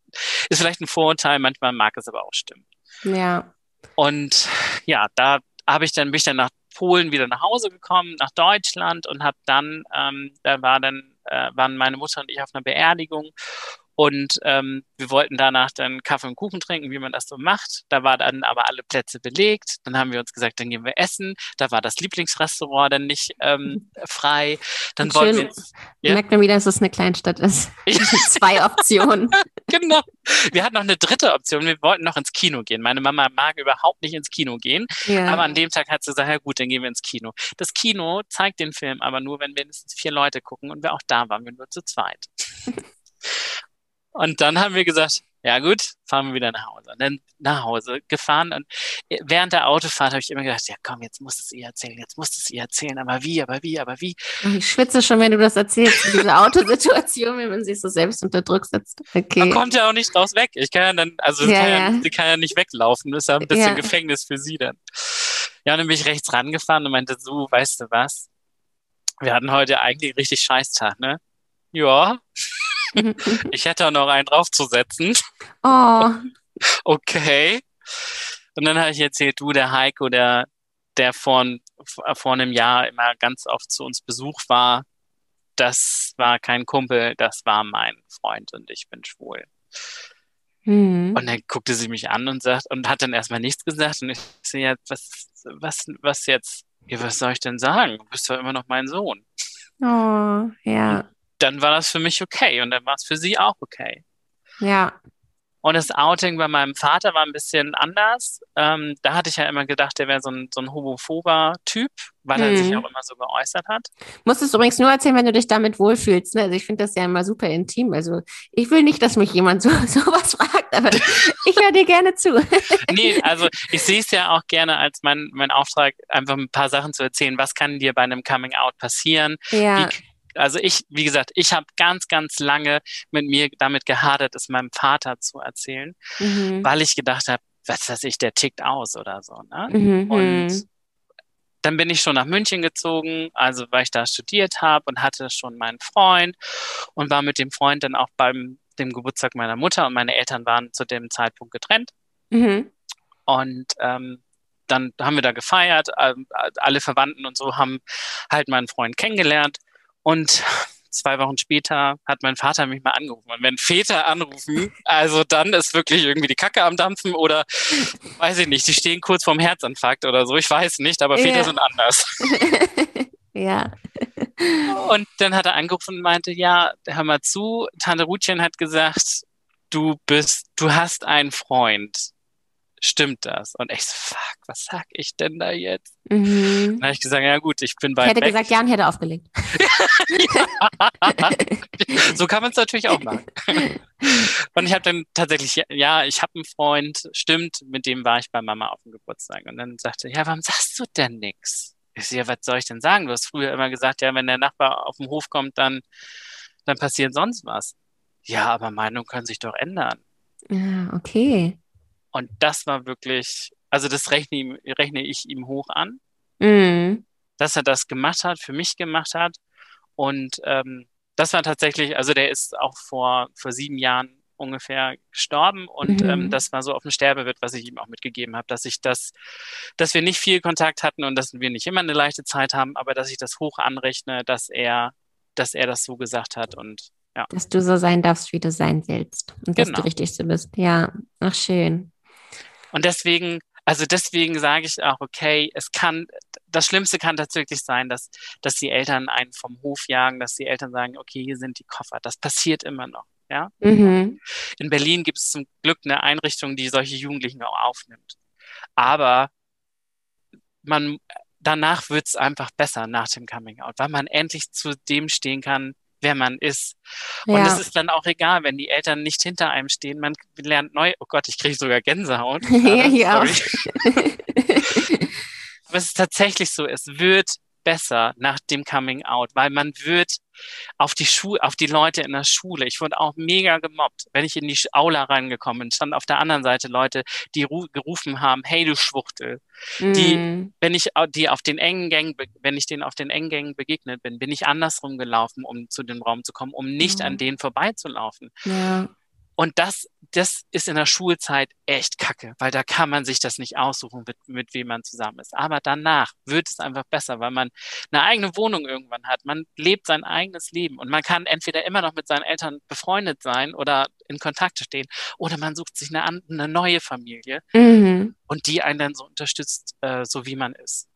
ist vielleicht ein Vorurteil, manchmal mag es aber auch stimmen. Ja. Und ja, da habe ich dann, bin ich dann nach Polen wieder nach Hause gekommen, nach Deutschland und habe dann, ähm, da war dann äh, waren meine Mutter und ich auf einer Beerdigung Und ähm, wir wollten danach dann Kaffee und Kuchen trinken, wie man das so macht. Da war dann aber alle Plätze belegt. Dann haben wir uns gesagt, dann gehen wir essen. Da war das Lieblingsrestaurant dann nicht ähm, frei. Dann und wollten schön, wir. Ja? Merkt man wieder, dass es eine Kleinstadt ist. (laughs) (laughs) Zwei Optionen. (laughs) genau. Wir hatten noch eine dritte Option. Wir wollten noch ins Kino gehen. Meine Mama mag überhaupt nicht ins Kino gehen. Ja. Aber an dem Tag hat sie gesagt, ja gut, dann gehen wir ins Kino. Das Kino zeigt den Film aber nur, wenn mindestens vier Leute gucken. Und wir auch da waren wir nur zu zweit. Und dann haben wir gesagt, ja gut, fahren wir wieder nach Hause. Und dann nach Hause gefahren und während der Autofahrt habe ich immer gedacht, ja komm, jetzt musst du es ihr erzählen, jetzt musst du es ihr erzählen, aber wie, aber wie, aber wie. Ich schwitze schon, wenn du das erzählst, diese Autosituation, wenn man sich so selbst unter Druck setzt. Okay. Man kommt ja auch nicht raus weg. Ich kann ja dann, also ja, kann ja, sie kann ja nicht weglaufen, das ist ja ein bisschen ja. Gefängnis für sie dann. Ja, und dann bin ich rechts rangefahren und meinte, so, weißt du was? Wir hatten heute eigentlich richtig Scheißtag, ne? Ja. (laughs) ich hätte auch noch einen draufzusetzen. Oh. (laughs) Okay. Und dann habe ich erzählt, du, der Heiko, der, der vor, vor einem Jahr immer ganz oft zu uns Besuch war, das war kein Kumpel, das war mein Freund und ich bin schwul. Mhm. Und dann guckte sie mich an und sagt, und hat dann erstmal nichts gesagt. Und ich sehe ja, was, was, was jetzt? Ja, was soll ich denn sagen? Du bist doch immer noch mein Sohn. Oh, ja dann war das für mich okay und dann war es für sie auch okay. Ja. Und das Outing bei meinem Vater war ein bisschen anders. Ähm, da hatte ich ja immer gedacht, der wäre so ein, so ein homophober Typ, weil hm. er sich mhm. auch immer so geäußert hat. Musst es übrigens nur erzählen, wenn du dich damit wohlfühlst. Ne? Also ich finde das ja immer super intim. Also ich will nicht, dass mich jemand so (laughs) sowas fragt, aber (laughs) ich höre dir gerne zu. (laughs) nee, also ich sehe es ja auch gerne als mein, mein Auftrag, einfach ein paar Sachen zu erzählen. Was kann dir bei einem Coming Out passieren? Ja. Wie, also ich, wie gesagt, ich habe ganz, ganz lange mit mir damit gehadert, es meinem Vater zu erzählen, mhm. weil ich gedacht habe, was weiß ich, der tickt aus oder so. Ne? Mhm. Und dann bin ich schon nach München gezogen, also weil ich da studiert habe und hatte schon meinen Freund und war mit dem Freund dann auch beim dem Geburtstag meiner Mutter und meine Eltern waren zu dem Zeitpunkt getrennt. Mhm. Und ähm, dann haben wir da gefeiert, alle Verwandten und so haben halt meinen Freund kennengelernt und zwei Wochen später hat mein Vater mich mal angerufen. Und wenn Väter anrufen, also dann ist wirklich irgendwie die Kacke am Dampfen oder weiß ich nicht, die stehen kurz vorm Herzinfarkt oder so. Ich weiß nicht, aber Väter ja. sind anders. (laughs) ja. Und dann hat er angerufen und meinte, ja, hör mal zu, Tante Rutchen hat gesagt, du bist, du hast einen Freund stimmt das? Und ich so, fuck, was sag ich denn da jetzt? Mhm. Dann habe ich gesagt, ja gut, ich bin bei. Ich hätte weg. gesagt, Jan hätte aufgelegt. (laughs) so kann man es natürlich auch machen. (laughs) Und ich habe dann tatsächlich, ja, ich habe einen Freund, stimmt, mit dem war ich bei Mama auf dem Geburtstag. Und dann sagte ja, warum sagst du denn nichts? Ich so, ja, was soll ich denn sagen? Du hast früher immer gesagt, ja, wenn der Nachbar auf den Hof kommt, dann, dann passiert sonst was. Ja, aber Meinungen können sich doch ändern. Ja, okay. Und das war wirklich, also das rechne, rechne ich ihm hoch an, mhm. dass er das gemacht hat, für mich gemacht hat. Und ähm, das war tatsächlich, also der ist auch vor, vor sieben Jahren ungefähr gestorben und mhm. ähm, das war so auf dem Sterbebett, was ich ihm auch mitgegeben habe, dass ich das, dass wir nicht viel Kontakt hatten und dass wir nicht immer eine leichte Zeit haben, aber dass ich das hoch anrechne, dass er, dass er das so gesagt hat und ja. Dass du so sein darfst, wie du sein willst und genau. dass du genau. richtig so bist. Ja, ach schön. Und deswegen, also deswegen sage ich auch, okay, es kann, das Schlimmste kann tatsächlich sein, dass, dass die Eltern einen vom Hof jagen, dass die Eltern sagen, okay, hier sind die Koffer. Das passiert immer noch. Ja? Mhm. In Berlin gibt es zum Glück eine Einrichtung, die solche Jugendlichen auch aufnimmt. Aber man, danach wird es einfach besser nach dem Coming Out, weil man endlich zu dem stehen kann, wer man ist. Und ja. es ist dann auch egal, wenn die Eltern nicht hinter einem stehen. Man lernt neu. Oh Gott, ich kriege sogar Gänsehaut. (laughs) ja, ja. Aber es ist tatsächlich so, es wird besser nach dem Coming Out, weil man wird auf die Schule, auf die Leute in der Schule. Ich wurde auch mega gemobbt, wenn ich in die Aula reingekommen bin. Stand auf der anderen Seite Leute, die gerufen haben, hey du Schwuchtel. Mm. Die, wenn ich die auf den engen Gängen, wenn ich denen auf den engen Gängen begegnet bin, bin ich andersrum gelaufen, um zu dem Raum zu kommen, um nicht mm. an denen vorbeizulaufen. Ja. Und das, das ist in der Schulzeit echt kacke, weil da kann man sich das nicht aussuchen, mit, mit wem man zusammen ist. Aber danach wird es einfach besser, weil man eine eigene Wohnung irgendwann hat. Man lebt sein eigenes Leben und man kann entweder immer noch mit seinen Eltern befreundet sein oder in Kontakt stehen oder man sucht sich eine, eine neue Familie mhm. und die einen dann so unterstützt, äh, so wie man ist.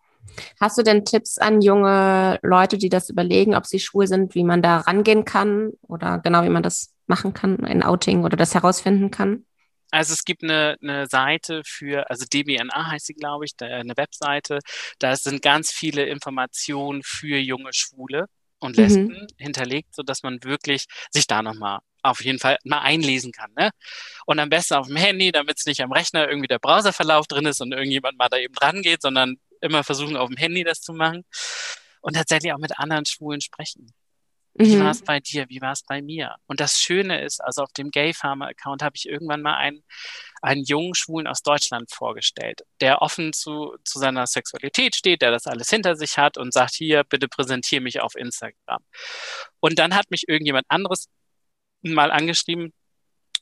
Hast du denn Tipps an junge Leute, die das überlegen, ob sie schwul sind, wie man da rangehen kann oder genau wie man das machen kann, ein Outing oder das herausfinden kann? Also es gibt eine, eine Seite für, also DBNA heißt sie, glaube ich, eine Webseite. Da sind ganz viele Informationen für junge Schwule und Lesben mhm. hinterlegt, sodass man wirklich sich da nochmal auf jeden Fall mal einlesen kann. Ne? Und am besten auf dem Handy, damit es nicht am Rechner irgendwie der Browserverlauf drin ist und irgendjemand mal da eben dran geht, sondern immer versuchen, auf dem Handy das zu machen. Und tatsächlich auch mit anderen Schwulen sprechen. Wie mhm. war es bei dir? Wie war es bei mir? Und das Schöne ist, also auf dem Gay Farmer Account habe ich irgendwann mal einen, einen jungen Schwulen aus Deutschland vorgestellt, der offen zu, zu seiner Sexualität steht, der das alles hinter sich hat und sagt, hier, bitte präsentiere mich auf Instagram. Und dann hat mich irgendjemand anderes mal angeschrieben,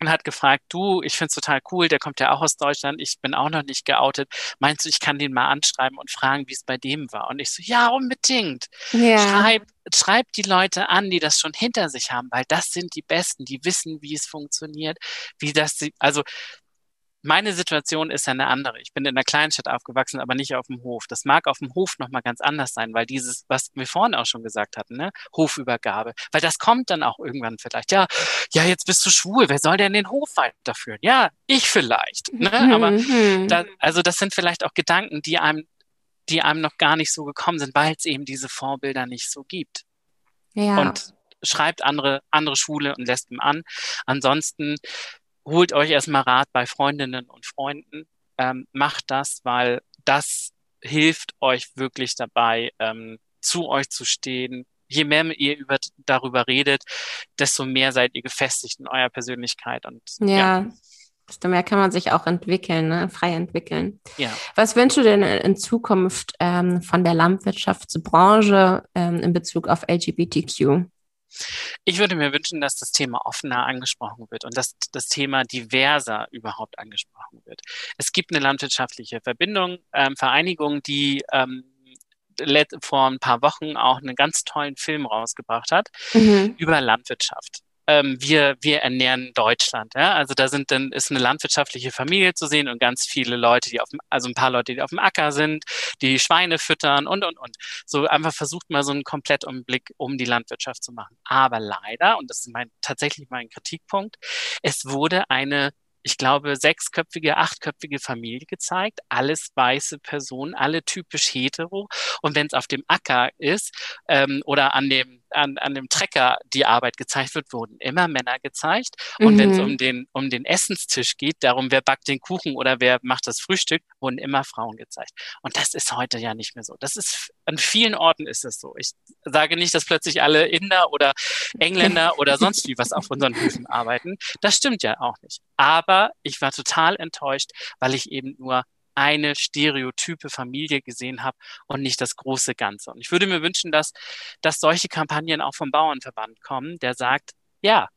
und hat gefragt, du, ich finde es total cool, der kommt ja auch aus Deutschland, ich bin auch noch nicht geoutet. Meinst du, ich kann den mal anschreiben und fragen, wie es bei dem war? Und ich so, ja, unbedingt. Ja. Schreib, schreib die Leute an, die das schon hinter sich haben, weil das sind die Besten, die wissen, wie es funktioniert, wie das, also meine Situation ist ja eine andere. Ich bin in einer Kleinstadt aufgewachsen, aber nicht auf dem Hof. Das mag auf dem Hof nochmal ganz anders sein, weil dieses, was wir vorhin auch schon gesagt hatten, ne, Hofübergabe, weil das kommt dann auch irgendwann vielleicht. Ja, ja, jetzt bist du schwul. Wer soll denn den Hof weiterführen? Ja, ich vielleicht. Ne? Aber mhm. da, also das sind vielleicht auch Gedanken, die einem, die einem noch gar nicht so gekommen sind, weil es eben diese Vorbilder nicht so gibt. Ja. Und schreibt andere, andere Schwule und Lesben an. Ansonsten holt euch erstmal Rat bei Freundinnen und Freunden. Ähm, macht das, weil das hilft euch wirklich dabei, ähm, zu euch zu stehen. Je mehr ihr über, darüber redet, desto mehr seid ihr gefestigt in eurer Persönlichkeit. Und, ja. ja. Desto mehr kann man sich auch entwickeln, ne? frei entwickeln. Ja. Was wünschst du denn in Zukunft ähm, von der Landwirtschaftsbranche ähm, in Bezug auf LGBTQ? Ich würde mir wünschen, dass das Thema offener angesprochen wird und dass das Thema diverser überhaupt angesprochen wird. Es gibt eine landwirtschaftliche Verbindung, ähm, Vereinigung, die ähm, vor ein paar Wochen auch einen ganz tollen Film rausgebracht hat mhm. über Landwirtschaft ähm, wir, wir ernähren Deutschland. Ja? Also da sind dann ist eine landwirtschaftliche Familie zu sehen und ganz viele Leute, die auf dem, also ein paar Leute, die auf dem Acker sind, die Schweine füttern und und und. So einfach versucht mal so einen Komplettumblick um die Landwirtschaft zu machen. Aber leider, und das ist mein tatsächlich mein Kritikpunkt, es wurde eine ich glaube, sechsköpfige, achtköpfige Familie gezeigt, alles weiße Personen, alle typisch hetero. Und wenn es auf dem Acker ist ähm, oder an dem an, an dem Trecker die Arbeit gezeigt wird, wurden immer Männer gezeigt. Und mhm. wenn es um den, um den Essenstisch geht, darum, wer backt den Kuchen oder wer macht das Frühstück, wurden immer Frauen gezeigt. Und das ist heute ja nicht mehr so. Das ist, an vielen Orten ist es so. Ich sage nicht, dass plötzlich alle Inder oder Engländer (laughs) oder sonst wie was auf unseren Höfen arbeiten. Das stimmt ja auch nicht. Aber ich war total enttäuscht, weil ich eben nur eine stereotype Familie gesehen habe und nicht das große Ganze. Und ich würde mir wünschen, dass, dass solche Kampagnen auch vom Bauernverband kommen, der sagt, ja,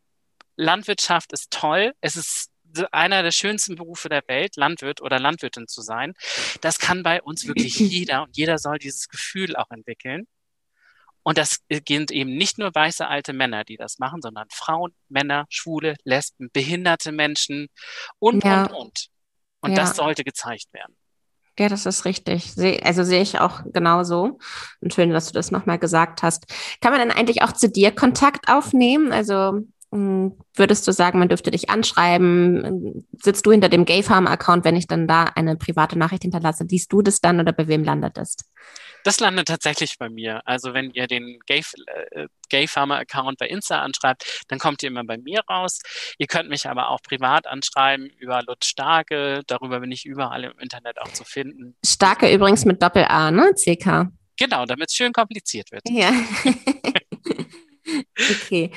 Landwirtschaft ist toll, es ist einer der schönsten Berufe der Welt, Landwirt oder Landwirtin zu sein. Das kann bei uns wirklich (clears throat) jeder und jeder soll dieses Gefühl auch entwickeln. Und das sind eben nicht nur weiße alte Männer, die das machen, sondern Frauen, Männer, Schwule, Lesben, behinderte Menschen und, ja. und, und. Und ja. das sollte gezeigt werden. Ja, das ist richtig. also sehe ich auch genauso. Und schön, dass du das nochmal gesagt hast. Kann man denn eigentlich auch zu dir Kontakt aufnehmen? Also hm, würdest du sagen, man dürfte dich anschreiben? Sitzt du hinter dem Gay Farm Account, wenn ich dann da eine private Nachricht hinterlasse? Liest du das dann oder bei wem landet das? Das landet tatsächlich bei mir. Also wenn ihr den Gay, äh, Gay Farmer Account bei Insta anschreibt, dann kommt ihr immer bei mir raus. Ihr könnt mich aber auch privat anschreiben über Lutz Starke. Darüber bin ich überall im Internet auch zu finden. Starke übrigens mit Doppel A, ne? CK. Genau, damit es schön kompliziert wird. Ja. (laughs) okay.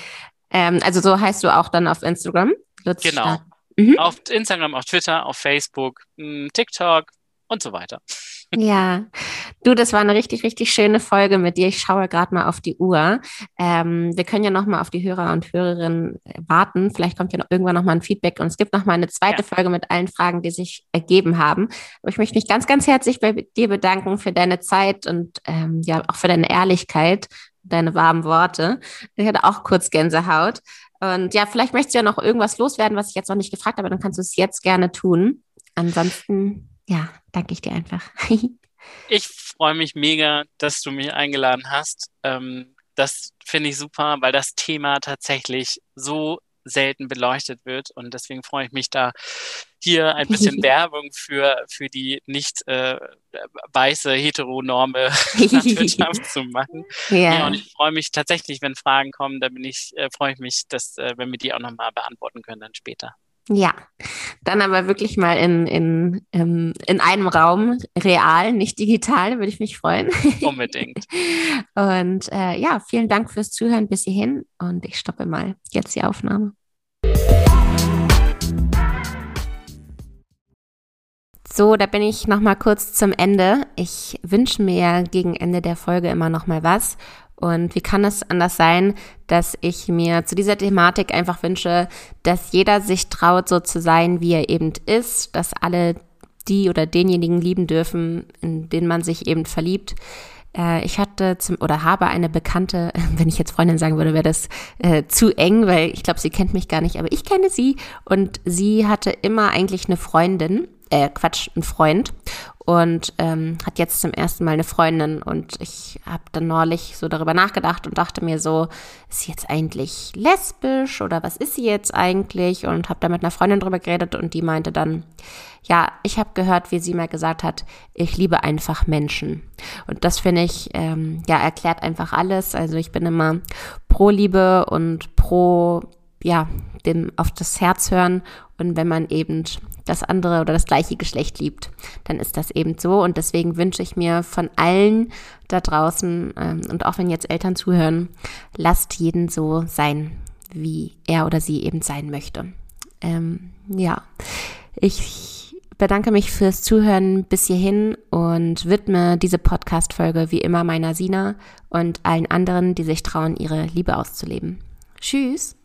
Ähm, also so heißt du auch dann auf Instagram? Lutz genau. Mhm. Auf Instagram, auf Twitter, auf Facebook, hm, TikTok, und so weiter. Ja, du, das war eine richtig, richtig schöne Folge mit dir. Ich schaue gerade mal auf die Uhr. Ähm, wir können ja noch mal auf die Hörer und Hörerinnen äh, warten. Vielleicht kommt ja noch irgendwann noch mal ein Feedback und es gibt noch mal eine zweite ja. Folge mit allen Fragen, die sich ergeben haben. Aber ich möchte mich ganz, ganz herzlich bei dir bedanken für deine Zeit und ähm, ja auch für deine Ehrlichkeit, deine warmen Worte. Ich hatte auch kurz Gänsehaut. Und ja, vielleicht möchtest du ja noch irgendwas loswerden, was ich jetzt noch nicht gefragt habe, dann kannst du es jetzt gerne tun. Ansonsten ja, danke ich dir einfach. (laughs) ich freue mich mega, dass du mich eingeladen hast. Ähm, das finde ich super, weil das Thema tatsächlich so selten beleuchtet wird. Und deswegen freue ich mich da hier ein bisschen (laughs) Werbung für, für die nicht äh, weiße heteronorme (laughs) Landwirtschaft zu machen. Ja. ja. und ich freue mich tatsächlich, wenn Fragen kommen, da bin ich, äh, freue ich mich, dass, äh, wenn wir die auch nochmal beantworten können dann später. Ja, dann aber wirklich mal in, in, in, in einem Raum, real, nicht digital, würde ich mich freuen. Unbedingt. (laughs) und äh, ja, vielen Dank fürs Zuhören bis hierhin und ich stoppe mal jetzt die Aufnahme. So, da bin ich noch mal kurz zum Ende. Ich wünsche mir gegen Ende der Folge immer noch mal was und wie kann es anders sein, dass ich mir zu dieser Thematik einfach wünsche, dass jeder sich traut, so zu sein, wie er eben ist, dass alle die oder denjenigen lieben dürfen, in den man sich eben verliebt. Äh, ich hatte zum, oder habe eine Bekannte, (laughs) wenn ich jetzt Freundin sagen würde, wäre das äh, zu eng, weil ich glaube, sie kennt mich gar nicht, aber ich kenne sie und sie hatte immer eigentlich eine Freundin, äh, Quatsch, ein Freund und ähm, hat jetzt zum ersten Mal eine Freundin und ich habe dann neulich so darüber nachgedacht und dachte mir so, ist sie jetzt eigentlich lesbisch oder was ist sie jetzt eigentlich? Und habe da mit einer Freundin drüber geredet und die meinte dann, ja, ich habe gehört, wie sie mal gesagt hat, ich liebe einfach Menschen. Und das finde ich, ähm, ja, erklärt einfach alles, also ich bin immer pro Liebe und pro ja, dem auf das Herz hören. Und wenn man eben das andere oder das gleiche Geschlecht liebt, dann ist das eben so und deswegen wünsche ich mir von allen da draußen ähm, und auch wenn jetzt Eltern zuhören, lasst jeden so sein, wie er oder sie eben sein möchte. Ähm, ja, ich bedanke mich fürs Zuhören bis hierhin und widme diese Podcast-Folge wie immer meiner Sina und allen anderen, die sich trauen, ihre Liebe auszuleben. Tschüss!